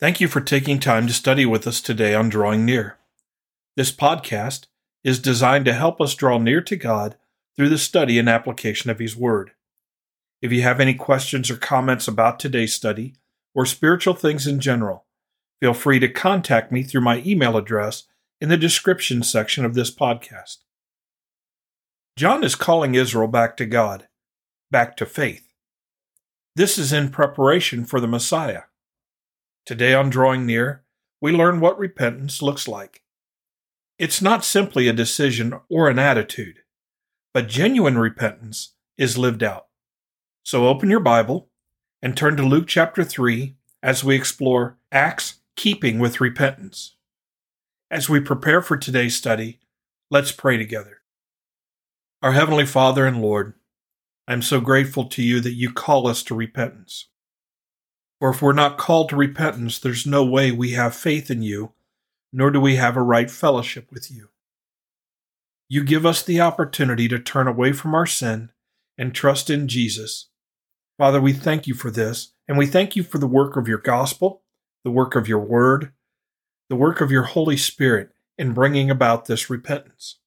Thank you for taking time to study with us today on Drawing Near. This podcast is designed to help us draw near to God through the study and application of His Word. If you have any questions or comments about today's study or spiritual things in general, feel free to contact me through my email address in the description section of this podcast. John is calling Israel back to God, back to faith. This is in preparation for the Messiah. Today on Drawing Near, we learn what repentance looks like. It's not simply a decision or an attitude, but genuine repentance is lived out. So open your Bible and turn to Luke chapter 3 as we explore acts keeping with repentance. As we prepare for today's study, let's pray together. Our Heavenly Father and Lord, I'm so grateful to you that you call us to repentance. For if we're not called to repentance, there's no way we have faith in you, nor do we have a right fellowship with you. You give us the opportunity to turn away from our sin and trust in Jesus. Father, we thank you for this, and we thank you for the work of your gospel, the work of your word, the work of your Holy Spirit in bringing about this repentance.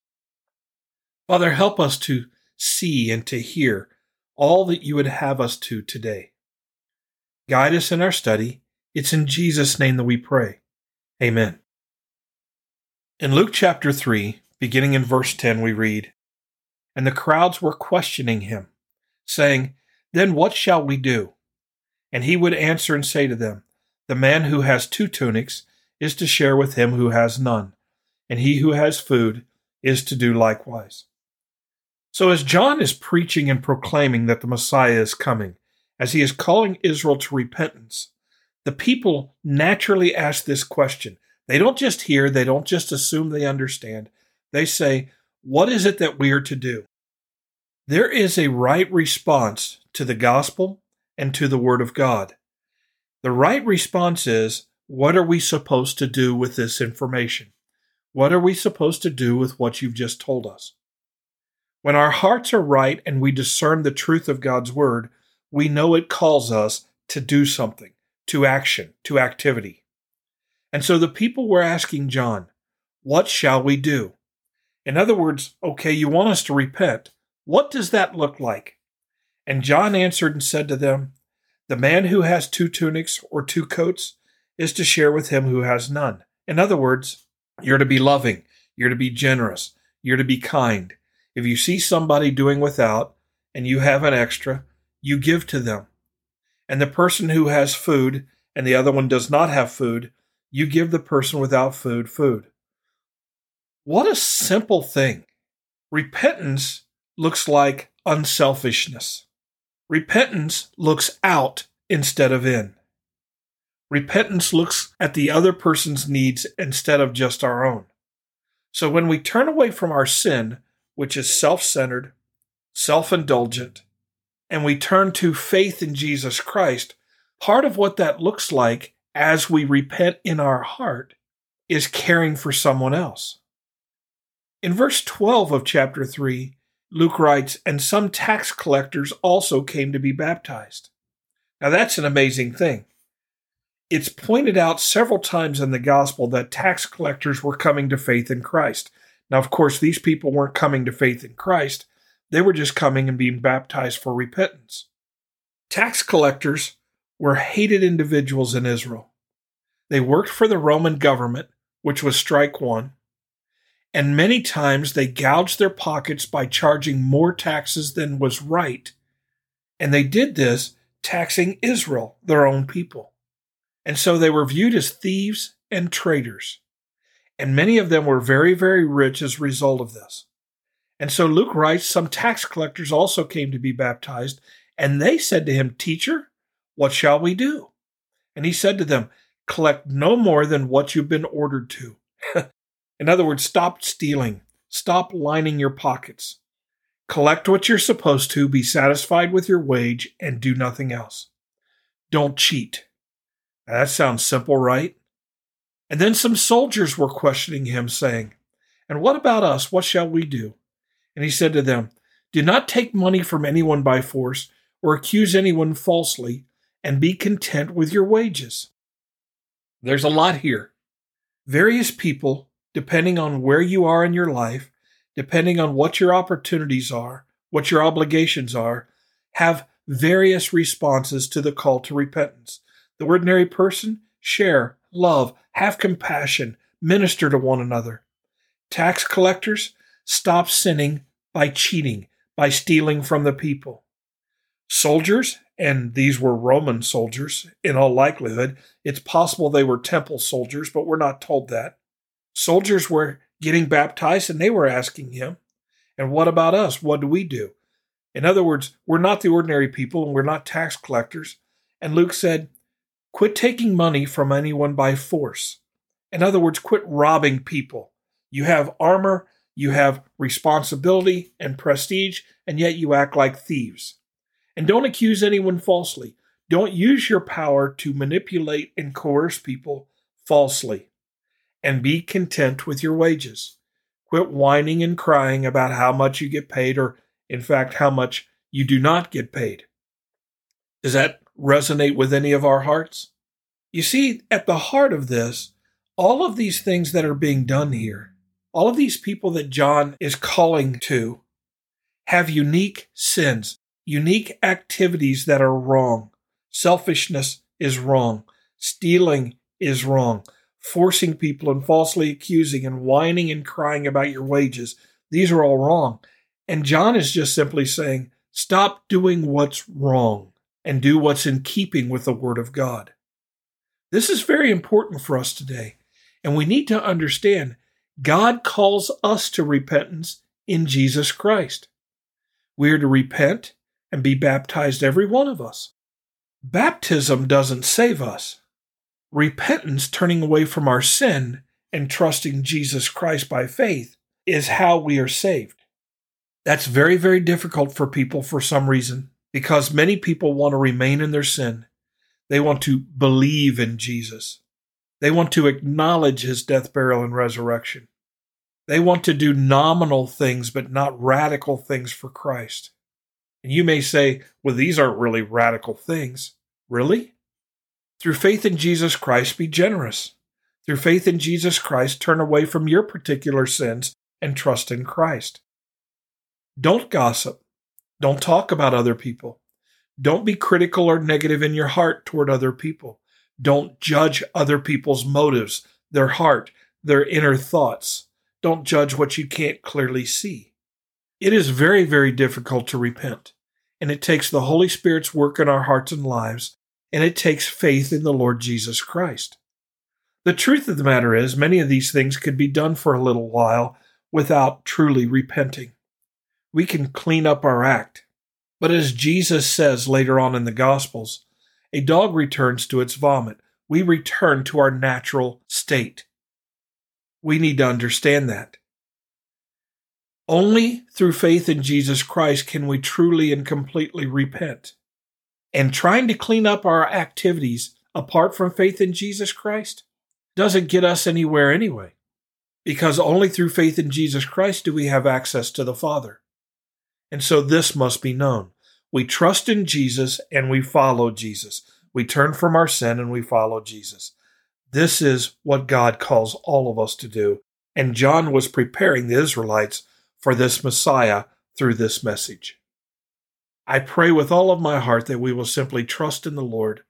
Father, help us to see and to hear all that you would have us to today. Guide us in our study. It's in Jesus' name that we pray. Amen. In Luke chapter 3, beginning in verse 10, we read, And the crowds were questioning him, saying, Then what shall we do? And he would answer and say to them, The man who has two tunics is to share with him who has none, and he who has food is to do likewise. So, as John is preaching and proclaiming that the Messiah is coming, as he is calling Israel to repentance, the people naturally ask this question. They don't just hear, they don't just assume they understand. They say, What is it that we are to do? There is a right response to the gospel and to the word of God. The right response is, What are we supposed to do with this information? What are we supposed to do with what you've just told us? When our hearts are right and we discern the truth of God's word, we know it calls us to do something, to action, to activity. And so the people were asking John, What shall we do? In other words, okay, you want us to repent. What does that look like? And John answered and said to them, The man who has two tunics or two coats is to share with him who has none. In other words, you're to be loving, you're to be generous, you're to be kind. If you see somebody doing without and you have an extra, you give to them. And the person who has food and the other one does not have food, you give the person without food food. What a simple thing. Repentance looks like unselfishness. Repentance looks out instead of in. Repentance looks at the other person's needs instead of just our own. So when we turn away from our sin, which is self centered, self indulgent, and we turn to faith in Jesus Christ, part of what that looks like as we repent in our heart is caring for someone else. In verse 12 of chapter 3, Luke writes, And some tax collectors also came to be baptized. Now that's an amazing thing. It's pointed out several times in the gospel that tax collectors were coming to faith in Christ. Now, of course, these people weren't coming to faith in Christ, they were just coming and being baptized for repentance. Tax collectors were hated individuals in Israel. They worked for the Roman government, which was strike one, and many times they gouged their pockets by charging more taxes than was right. And they did this taxing Israel, their own people. And so they were viewed as thieves and traitors. And many of them were very, very rich as a result of this. And so Luke writes some tax collectors also came to be baptized, and they said to him, Teacher, what shall we do? And he said to them, Collect no more than what you've been ordered to. In other words, stop stealing, stop lining your pockets. Collect what you're supposed to, be satisfied with your wage, and do nothing else. Don't cheat. Now, that sounds simple, right? And then some soldiers were questioning him, saying, And what about us? What shall we do? And he said to them, Do not take money from anyone by force, or accuse anyone falsely, and be content with your wages. There's a lot here. Various people, depending on where you are in your life, depending on what your opportunities are, what your obligations are, have various responses to the call to repentance. The ordinary person, share, love, have compassion, minister to one another. Tax collectors, stop sinning by cheating, by stealing from the people. Soldiers, and these were Roman soldiers in all likelihood. It's possible they were temple soldiers, but we're not told that. Soldiers were getting baptized and they were asking him, And what about us? What do we do? In other words, we're not the ordinary people and we're not tax collectors. And Luke said, Quit taking money from anyone by force. In other words, quit robbing people. You have armor, you have responsibility and prestige, and yet you act like thieves. And don't accuse anyone falsely. Don't use your power to manipulate and coerce people falsely. And be content with your wages. Quit whining and crying about how much you get paid, or in fact, how much you do not get paid. Does that resonate with any of our hearts? You see, at the heart of this, all of these things that are being done here, all of these people that John is calling to, have unique sins unique activities that are wrong. Selfishness is wrong. Stealing is wrong. Forcing people and falsely accusing and whining and crying about your wages. These are all wrong. And John is just simply saying, stop doing what's wrong and do what's in keeping with the Word of God. This is very important for us today. And we need to understand God calls us to repentance in Jesus Christ. We are to repent and be baptized, every one of us. Baptism doesn't save us. Repentance, turning away from our sin and trusting Jesus Christ by faith, is how we are saved. That's very, very difficult for people for some reason because many people want to remain in their sin. They want to believe in Jesus. They want to acknowledge his death, burial, and resurrection. They want to do nominal things, but not radical things for Christ. And you may say, well, these aren't really radical things. Really? Through faith in Jesus Christ, be generous. Through faith in Jesus Christ, turn away from your particular sins and trust in Christ. Don't gossip. Don't talk about other people. Don't be critical or negative in your heart toward other people. Don't judge other people's motives, their heart, their inner thoughts. Don't judge what you can't clearly see. It is very, very difficult to repent and it takes the Holy Spirit's work in our hearts and lives, and it takes faith in the Lord Jesus Christ. The truth of the matter is, many of these things could be done for a little while without truly repenting. We can clean up our act. But as Jesus says later on in the Gospels, a dog returns to its vomit. We return to our natural state. We need to understand that. Only through faith in Jesus Christ can we truly and completely repent. And trying to clean up our activities apart from faith in Jesus Christ doesn't get us anywhere anyway. Because only through faith in Jesus Christ do we have access to the Father. And so this must be known. We trust in Jesus and we follow Jesus. We turn from our sin and we follow Jesus. This is what God calls all of us to do. And John was preparing the Israelites for this Messiah through this message. I pray with all of my heart that we will simply trust in the Lord,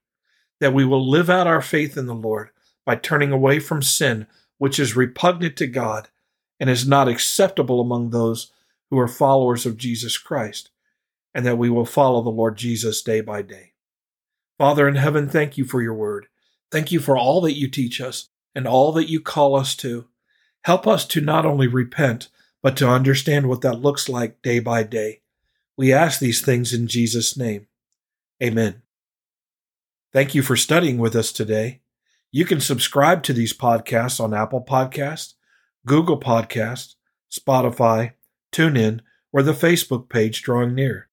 that we will live out our faith in the Lord by turning away from sin, which is repugnant to God and is not acceptable among those who are followers of Jesus Christ, and that we will follow the Lord Jesus day by day. Father in heaven, thank you for your word. Thank you for all that you teach us and all that you call us to. Help us to not only repent, but to understand what that looks like day by day. We ask these things in Jesus' name. Amen. Thank you for studying with us today. You can subscribe to these podcasts on Apple Podcasts, Google Podcasts, Spotify, TuneIn, or the Facebook page Drawing Near.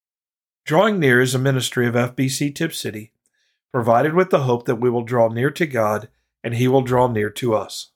Drawing Near is a ministry of FBC Tipp City, provided with the hope that we will draw near to God and He will draw near to us.